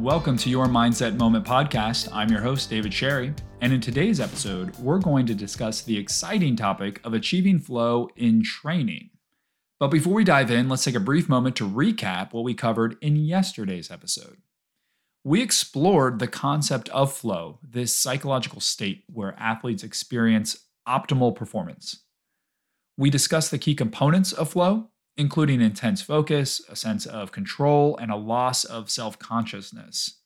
Welcome to your Mindset Moment podcast. I'm your host, David Sherry. And in today's episode, we're going to discuss the exciting topic of achieving flow in training. But before we dive in, let's take a brief moment to recap what we covered in yesterday's episode. We explored the concept of flow, this psychological state where athletes experience optimal performance. We discussed the key components of flow, including intense focus, a sense of control, and a loss of self consciousness.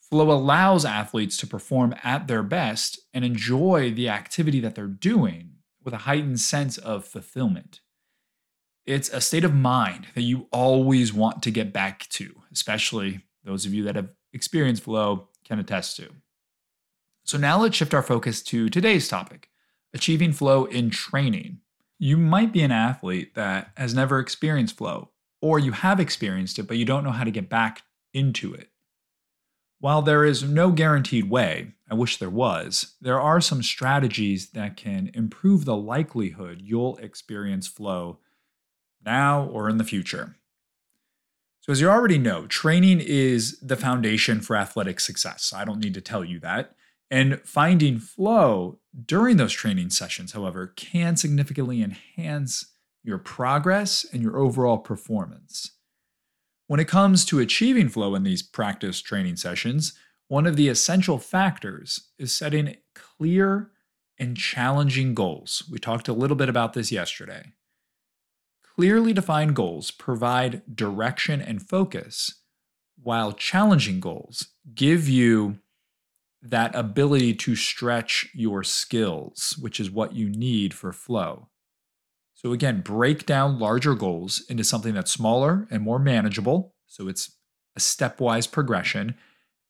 Flow allows athletes to perform at their best and enjoy the activity that they're doing with a heightened sense of fulfillment. It's a state of mind that you always want to get back to, especially those of you that have experienced flow can attest to. So now let's shift our focus to today's topic achieving flow in training. You might be an athlete that has never experienced flow, or you have experienced it, but you don't know how to get back into it. While there is no guaranteed way, I wish there was, there are some strategies that can improve the likelihood you'll experience flow now or in the future. So, as you already know, training is the foundation for athletic success. I don't need to tell you that. And finding flow during those training sessions, however, can significantly enhance your progress and your overall performance. When it comes to achieving flow in these practice training sessions, one of the essential factors is setting clear and challenging goals. We talked a little bit about this yesterday. Clearly defined goals provide direction and focus, while challenging goals give you that ability to stretch your skills, which is what you need for flow. So, again, break down larger goals into something that's smaller and more manageable. So, it's a stepwise progression.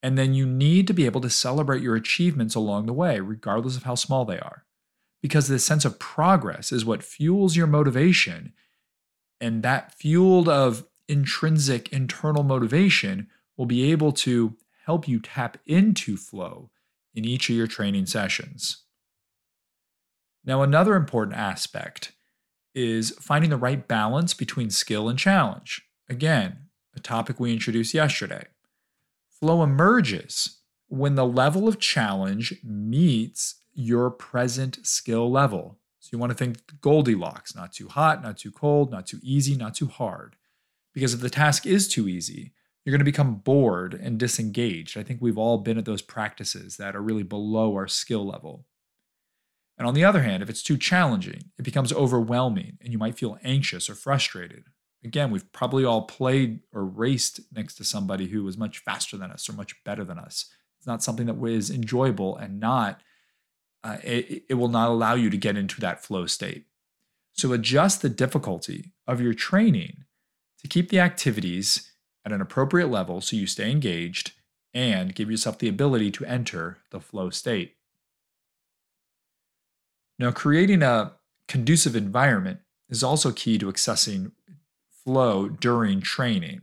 And then you need to be able to celebrate your achievements along the way, regardless of how small they are. Because the sense of progress is what fuels your motivation. And that fueled of intrinsic internal motivation will be able to help you tap into flow in each of your training sessions. Now, another important aspect is finding the right balance between skill and challenge. Again, a topic we introduced yesterday. Flow emerges when the level of challenge meets your present skill level. So you want to think Goldilocks, not too hot, not too cold, not too easy, not too hard. Because if the task is too easy, you're going to become bored and disengaged. I think we've all been at those practices that are really below our skill level. And on the other hand, if it's too challenging, it becomes overwhelming and you might feel anxious or frustrated. Again, we've probably all played or raced next to somebody who was much faster than us or much better than us. It's not something that is enjoyable and not, uh, it, it will not allow you to get into that flow state. So adjust the difficulty of your training to keep the activities at an appropriate level so you stay engaged and give yourself the ability to enter the flow state. Now, creating a conducive environment is also key to accessing flow during training.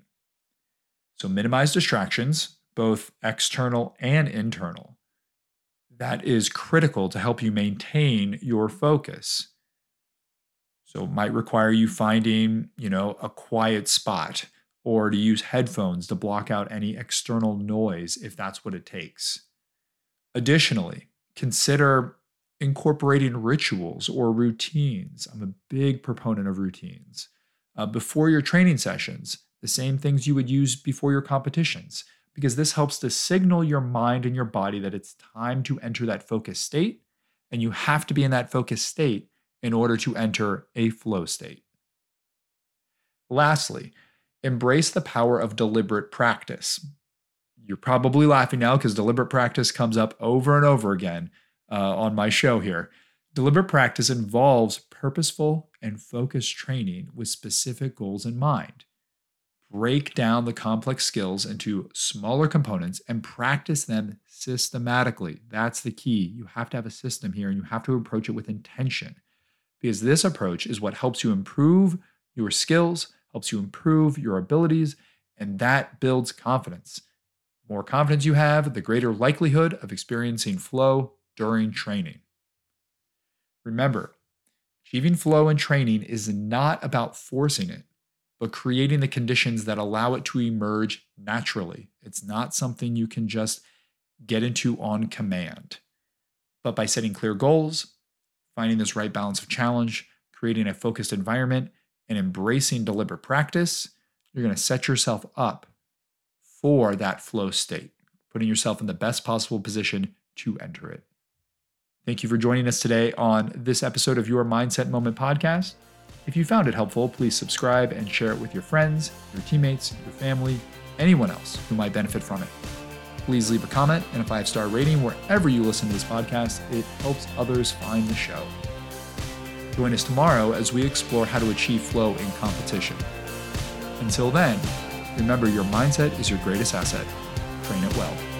So, minimize distractions, both external and internal. That is critical to help you maintain your focus. So, it might require you finding, you know, a quiet spot or to use headphones to block out any external noise if that's what it takes. Additionally, consider incorporating rituals or routines. I'm a big proponent of routines. Uh, before your training sessions, the same things you would use before your competitions, because this helps to signal your mind and your body that it's time to enter that focus state. And you have to be in that focus state in order to enter a flow state. Lastly, embrace the power of deliberate practice. You're probably laughing now because deliberate practice comes up over and over again uh, on my show here. Deliberate practice involves purposeful and focused training with specific goals in mind. Break down the complex skills into smaller components and practice them systematically. That's the key. You have to have a system here and you have to approach it with intention because this approach is what helps you improve your skills helps you improve your abilities, and that builds confidence. The more confidence you have, the greater likelihood of experiencing flow during training. Remember, achieving flow in training is not about forcing it, but creating the conditions that allow it to emerge naturally. It's not something you can just get into on command. But by setting clear goals, finding this right balance of challenge, creating a focused environment, and embracing deliberate practice, you're going to set yourself up for that flow state, putting yourself in the best possible position to enter it. Thank you for joining us today on this episode of Your Mindset Moment podcast. If you found it helpful, please subscribe and share it with your friends, your teammates, your family, anyone else who might benefit from it. Please leave a comment and a five star rating wherever you listen to this podcast. It helps others find the show. Join us tomorrow as we explore how to achieve flow in competition. Until then, remember your mindset is your greatest asset. Train it well.